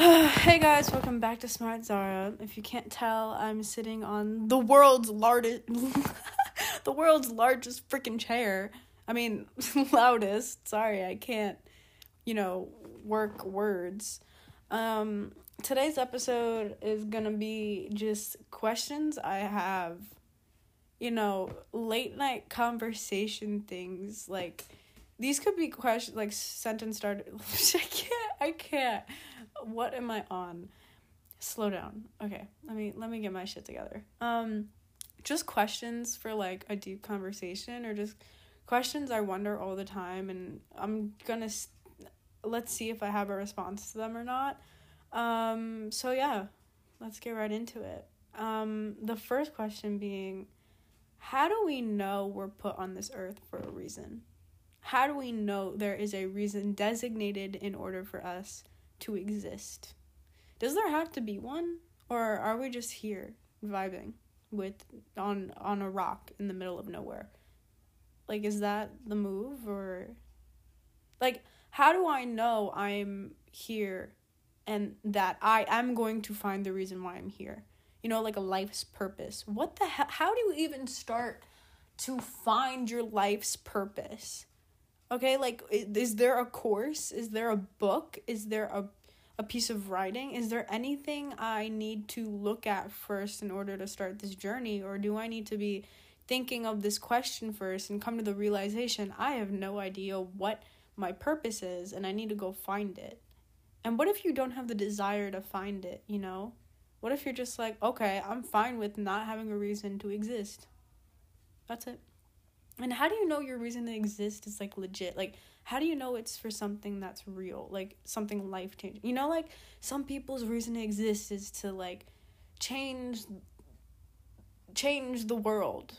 hey guys, welcome back to Smart Zara. If you can't tell, I'm sitting on the world's largest the world's largest freaking chair. I mean, loudest. Sorry, I can't, you know, work words. Um today's episode is to be just questions I have you know, late night conversation things like these could be questions like sentence started. I can't. I can't. What am I on? Slow down. Okay, let me let me get my shit together. Um, just questions for like a deep conversation or just questions I wonder all the time, and I'm gonna let's see if I have a response to them or not. Um, so yeah, let's get right into it. Um, the first question being, how do we know we're put on this earth for a reason? How do we know there is a reason designated in order for us to exist? Does there have to be one or are we just here vibing with on on a rock in the middle of nowhere? Like is that the move or like how do I know I'm here and that I am going to find the reason why I'm here? You know, like a life's purpose. What the hell? How do you even start to find your life's purpose? Okay, like is there a course? Is there a book? Is there a a piece of writing? Is there anything I need to look at first in order to start this journey or do I need to be thinking of this question first and come to the realization I have no idea what my purpose is and I need to go find it? And what if you don't have the desire to find it, you know? What if you're just like, okay, I'm fine with not having a reason to exist? That's it. And how do you know your reason to exist is like legit? Like, how do you know it's for something that's real? Like, something life changing? You know, like, some people's reason to exist is to, like, change change the world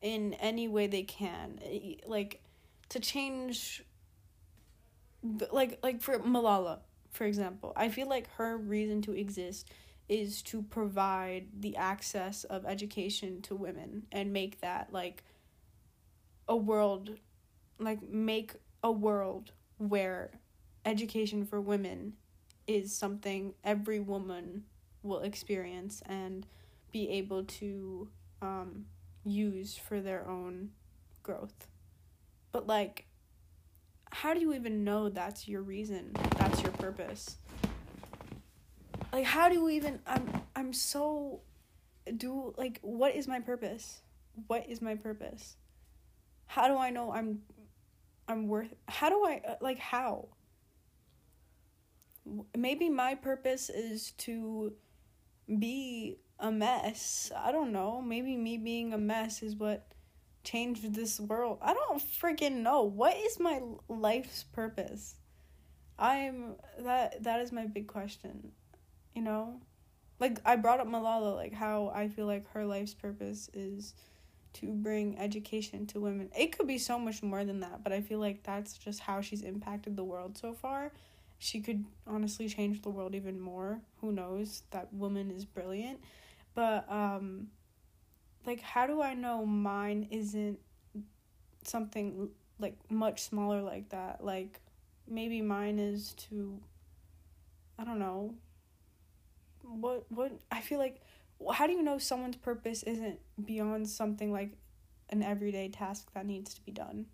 in any way they can like to change like like for Malala for example I feel like her reason to exist is to provide the access of education to women and make that like a world like make a world where education for women is something every woman will experience and be able to um, use for their own growth. But, like, how do you even know that's your reason? That's your purpose? Like, how do you even. I'm, I'm so. Do. Like, what is my purpose? What is my purpose? How do I know I'm I'm worth how do I uh, like how maybe my purpose is to be a mess. I don't know. Maybe me being a mess is what changed this world. I don't freaking know. What is my life's purpose? I'm that that is my big question. You know? Like I brought up Malala like how I feel like her life's purpose is to bring education to women. It could be so much more than that, but I feel like that's just how she's impacted the world so far. She could honestly change the world even more. Who knows? That woman is brilliant. But um like how do I know mine isn't something like much smaller like that? Like maybe mine is to I don't know. What what I feel like how do you know someone's purpose isn't beyond something like an everyday task that needs to be done?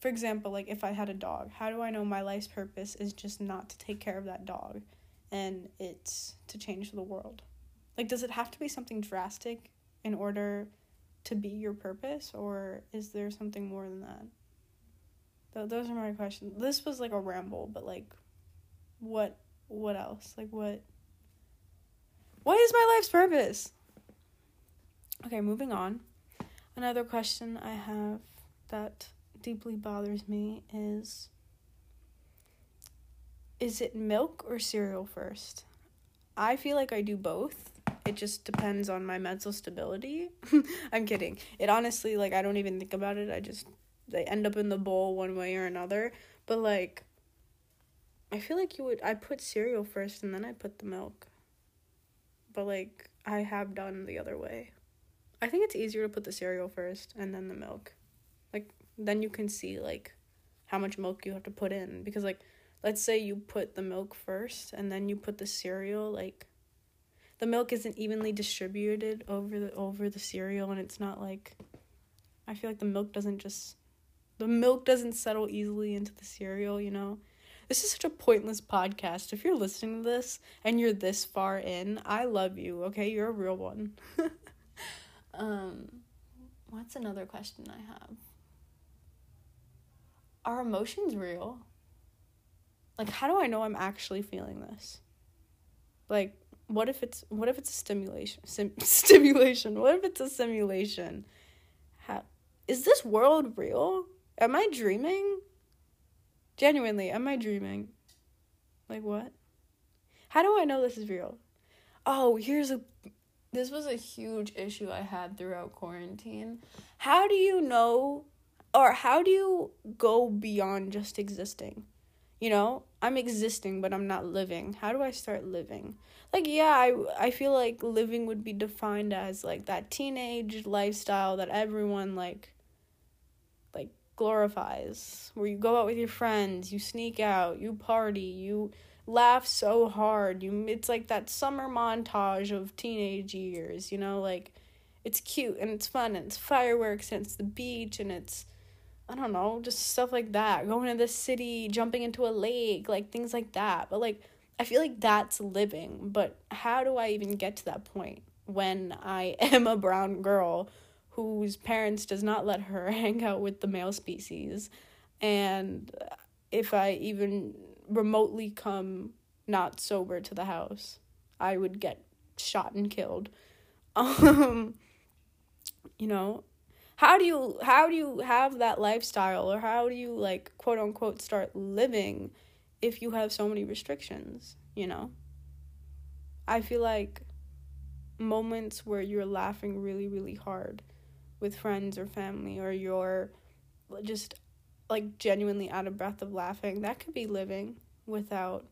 For example, like if I had a dog, how do I know my life's purpose is just not to take care of that dog and it's to change the world? Like, does it have to be something drastic in order to be your purpose, or is there something more than that? Th- those are my questions. This was like a ramble, but like, what, what else? Like, what? What is my life's purpose? Okay, moving on. Another question I have that deeply bothers me is Is it milk or cereal first? I feel like I do both. It just depends on my mental stability. I'm kidding. It honestly, like, I don't even think about it. I just, they end up in the bowl one way or another. But, like, I feel like you would, I put cereal first and then I put the milk but like I have done the other way. I think it's easier to put the cereal first and then the milk. Like then you can see like how much milk you have to put in because like let's say you put the milk first and then you put the cereal like the milk isn't evenly distributed over the over the cereal and it's not like I feel like the milk doesn't just the milk doesn't settle easily into the cereal, you know. This is such a pointless podcast. If you're listening to this and you're this far in, I love you, okay? You're a real one. um what's another question I have? Are emotions real? Like how do I know I'm actually feeling this? Like what if it's what if it's a stimulation sim, stimulation? What if it's a simulation? How is this world real? Am i dreaming? Genuinely am i dreaming? Like what? How do i know this is real? Oh here's a this was a huge issue i had throughout quarantine. How do you know or how do you go beyond just existing? You know i'm existing but i'm not living. How do i start living? Like yeah i i feel like living would be defined as like that teenage lifestyle that everyone like like glorifies where you go out with your friends you sneak out you party you laugh so hard you it's like that summer montage of teenage years you know like it's cute and it's fun and it's fireworks and it's the beach and it's I don't know, just stuff like that. Going to the city, jumping into a lake, like things like that. But like I feel like that's living, but how do I even get to that point when I am a brown girl whose parents does not let her hang out with the male species and if I even remotely come not sober to the house, I would get shot and killed. Um you know, how do you how do you have that lifestyle or how do you like quote unquote start living if you have so many restrictions, you know? I feel like moments where you're laughing really, really hard with friends or family, or you're just like genuinely out of breath of laughing, that could be living without.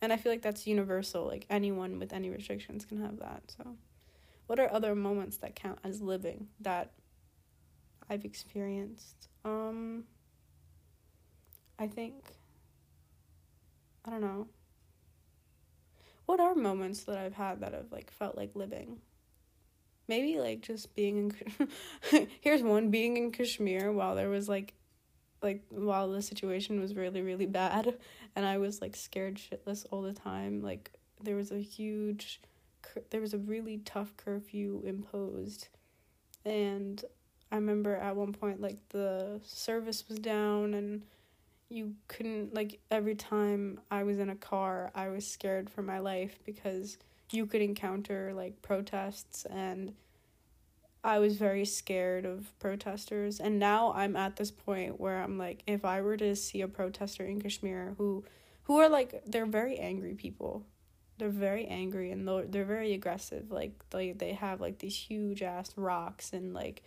And I feel like that's universal. Like anyone with any restrictions can have that. So, what are other moments that count as living that I've experienced? Um, I think I don't know. What are moments that I've had that have like felt like living? Maybe like just being in Here's one being in Kashmir while there was like like while the situation was really really bad and I was like scared shitless all the time. Like there was a huge there was a really tough curfew imposed and I remember at one point like the service was down and you couldn't like every time I was in a car, I was scared for my life because you could encounter like protests and I was very scared of protesters and now I'm at this point where I'm like if I were to see a protester in Kashmir who who are like they're very angry people. They're very angry and they're, they're very aggressive. Like they they have like these huge ass rocks and like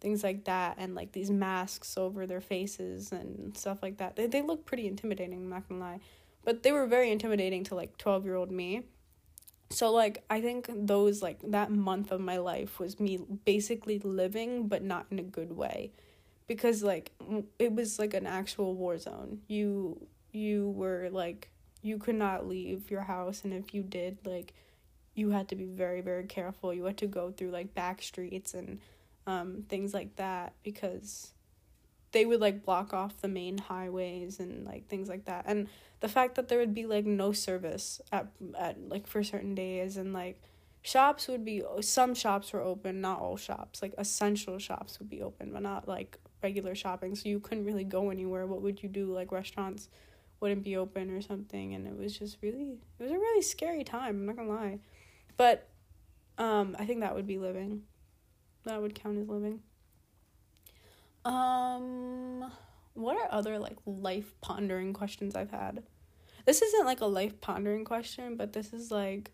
things like that and like these masks over their faces and stuff like that. They they look pretty intimidating, I'm not gonna lie. But they were very intimidating to like 12 year old me. So like I think those like that month of my life was me basically living but not in a good way. Because like it was like an actual war zone. You you were like you could not leave your house and if you did like you had to be very very careful. You had to go through like back streets and um, things like that because they would like block off the main highways and like things like that. And the fact that there would be like no service at at like for certain days and like shops would be some shops were open not all shops. Like essential shops would be open but not like regular shopping. So you couldn't really go anywhere. What would you do? Like restaurants wouldn't be open or something. And it was just really it was a really scary time i'm not gonna lie. But um i think that would be living. That would count as living. Um, what are other like life pondering questions I've had? This isn't like a life pondering question, but this is like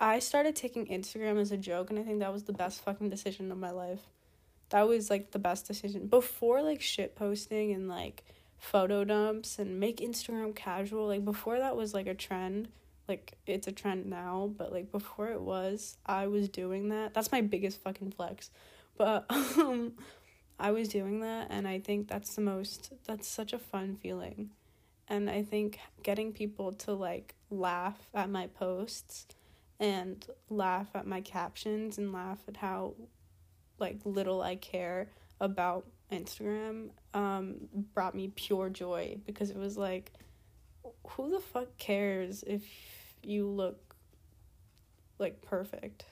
I started taking Instagram as a joke and I think that was the best fucking decision of my life. That was like the best decision. Before like shit posting and like photo dumps and make Instagram casual, like before that was like a trend like it's a trend now, but like before it was, I was doing that. That's my biggest fucking flex. But um I was doing that and I think that's the most that's such a fun feeling. and I think getting people to like laugh at my posts and laugh at my captions and laugh at how like little I care about Instagram um brought me pure joy because it was like who the fuck cares if you look like perfect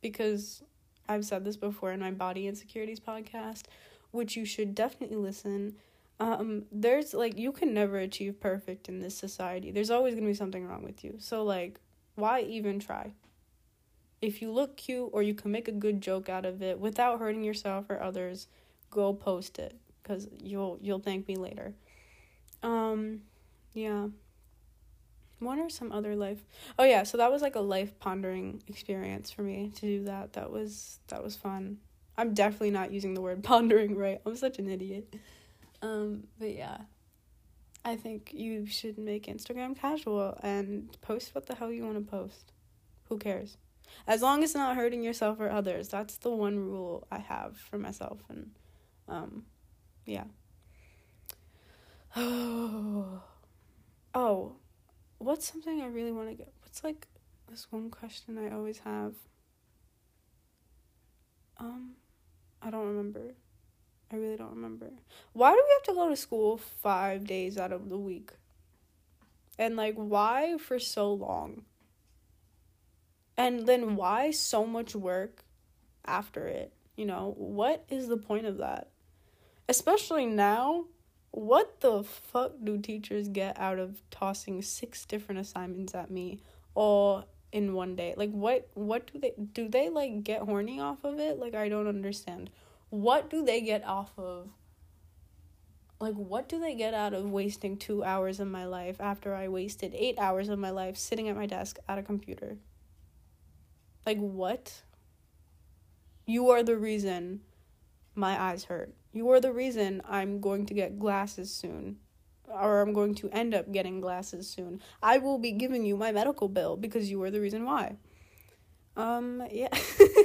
because I've said this before in my body insecurities podcast which you should definitely listen. Um there's like you can never achieve perfect in this society. There's always to be something wrong with you. So like why even try? If you look cute or you can make a good joke out of it without hurting yourself or others go post it because you'll you'll thank me later. Um yeah what are some other life. Oh yeah so that was like a life pondering experience for me to do that. That was that was fun. I'm definitely not using the word pondering right? I'm such an idiot. Um but yeah. I think you should make instagram casual and post what the hell you want to post. Who cares? As long as not hurting yourself or others. That's the one rule i have for myself and um yeah. Oh. Oh what's something i really want to get what's like this one question i always have? Um i don't remember. I really don't remember. Why do we have to go to school five days out of the week? And like why for so long? And then why so much work after it? You know what is the point of that? Especially now what the fuck do teachers get out of tossing six different assignments at me all in one day? Like what what do they do they like get horny off of it? Like i don't understand. What do they get off of? Like what do they get out of wasting 2 hours of my life after i wasted 8 hours of my life sitting at my desk at a computer? Like what? You are the reason my eyes hurt you are the reason I'm going to get glasses soon. Or I'm going to end up getting glasses soon. I will be giving you my medical bill because you are the reason why. Um, yeah.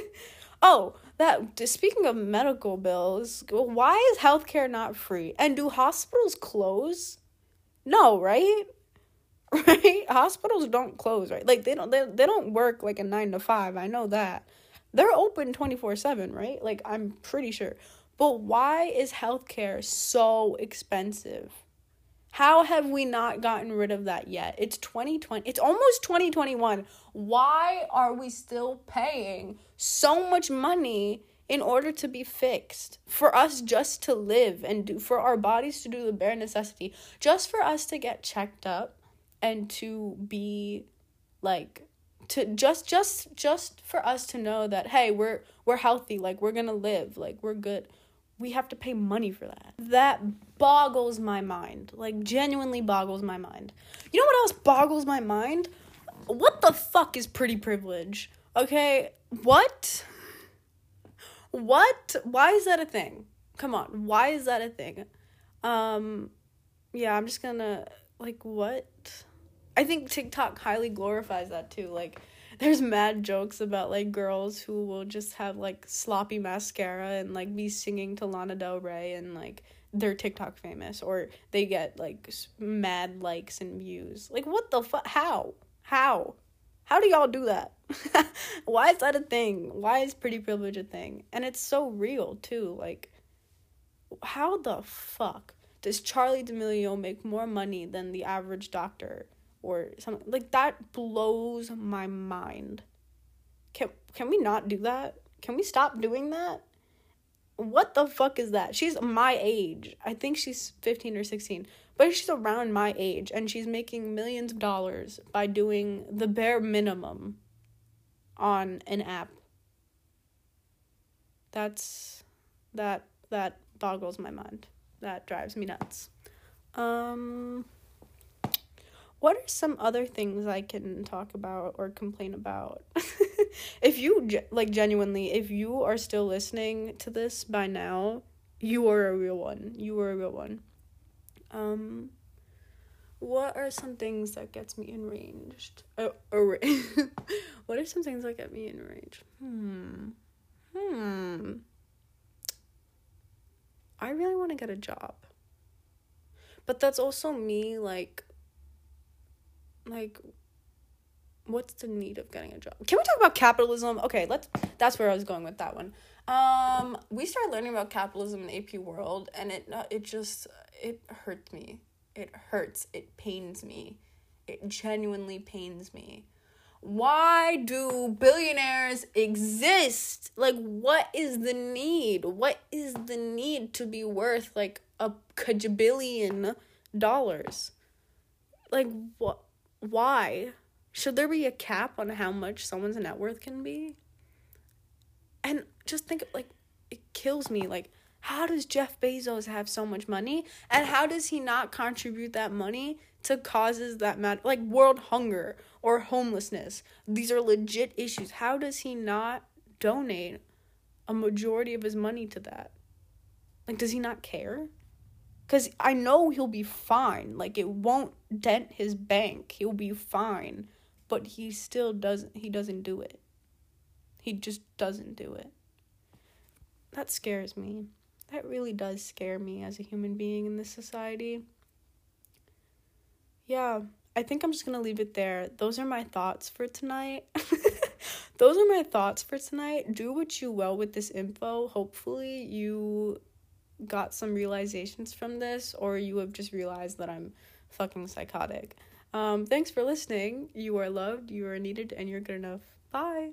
oh, that speaking of medical bills, why is healthcare not free? And do hospitals close? No, right? Right? Hospitals don't close, right? Like they don't they, they don't work like a 9 to 5. I know that. They're open 24/7, right? Like I'm pretty sure. But why is healthcare so expensive? How have we not gotten rid of that yet? It's 2020. It's almost 2021. Why are we still paying so much money in order to be fixed? For us just to live and do for our bodies to do the bare necessity, just for us to get checked up and to be like to just just just for us to know that hey, we're we're healthy, like we're going to live, like we're good we have to pay money for that. That boggles my mind. Like, genuinely boggles my mind. You know what else boggles my mind? What the fuck is pretty privilege? Okay, what? What? Why is that a thing? Come on, why is that a thing? Um, yeah, I'm just gonna, like, what? I think TikTok highly glorifies that too. Like, there's mad jokes about like girls who will just have like sloppy mascara and like be singing to Lana Del Rey and like they're TikTok famous or they get like mad likes and views. Like what the fuck? How? How? How do y'all do that? Why is that a thing? Why is pretty privilege a thing? And it's so real too. Like how the fuck does Charli D'Amelio make more money than the average doctor? Or something like that blows my mind. Can can we not do that? Can we stop doing that? What the fuck is that? She's my age. I think she's 15 or 16, but she's around my age and she's making millions of dollars by doing the bare minimum on an app. That's that that boggles my mind. That drives me nuts. Um what are some other things I can talk about or complain about? if you like genuinely, if you are still listening to this by now, you are a real one. You are a real one. Um what are some things that gets me enraged? Oh, oh what are some things that get me enraged? Hmm. Hmm. I really want to get a job. But that's also me like like what's the need of getting a job? Can we talk about capitalism? Okay, let's that's where I was going with that one. Um we started learning about capitalism in AP World and it uh, it just it hurts me. It hurts. It pains me. It genuinely pains me. Why do billionaires exist? Like, what is the need? What is the need to be worth like a kajabillion dollars? Like, what? Why? Should there be a cap on how much someone's net worth can be? And just think, like, it kills me. Like, how does Jeff Bezos have so much money? And how does he not contribute that money to causes that matter? Like world hunger or homelessness. These are legit issues. How does he not donate a majority of his money to that? Like, does he not care? Because I know he'll be fine. Like, it won't dent his bank. He'll be fine. But he still doesn't, he doesn't do it. He just doesn't do it. That scares me that really does scare me as a human being in this society. Yeah, I think I'm just going to leave it there. Those are my thoughts for tonight. Those are my thoughts for tonight. Do what you will with this info. Hopefully, you got some realizations from this, or you have just realized that I'm fucking psychotic. Um, thanks for listening. You are loved, you are needed, and you're good enough. Bye.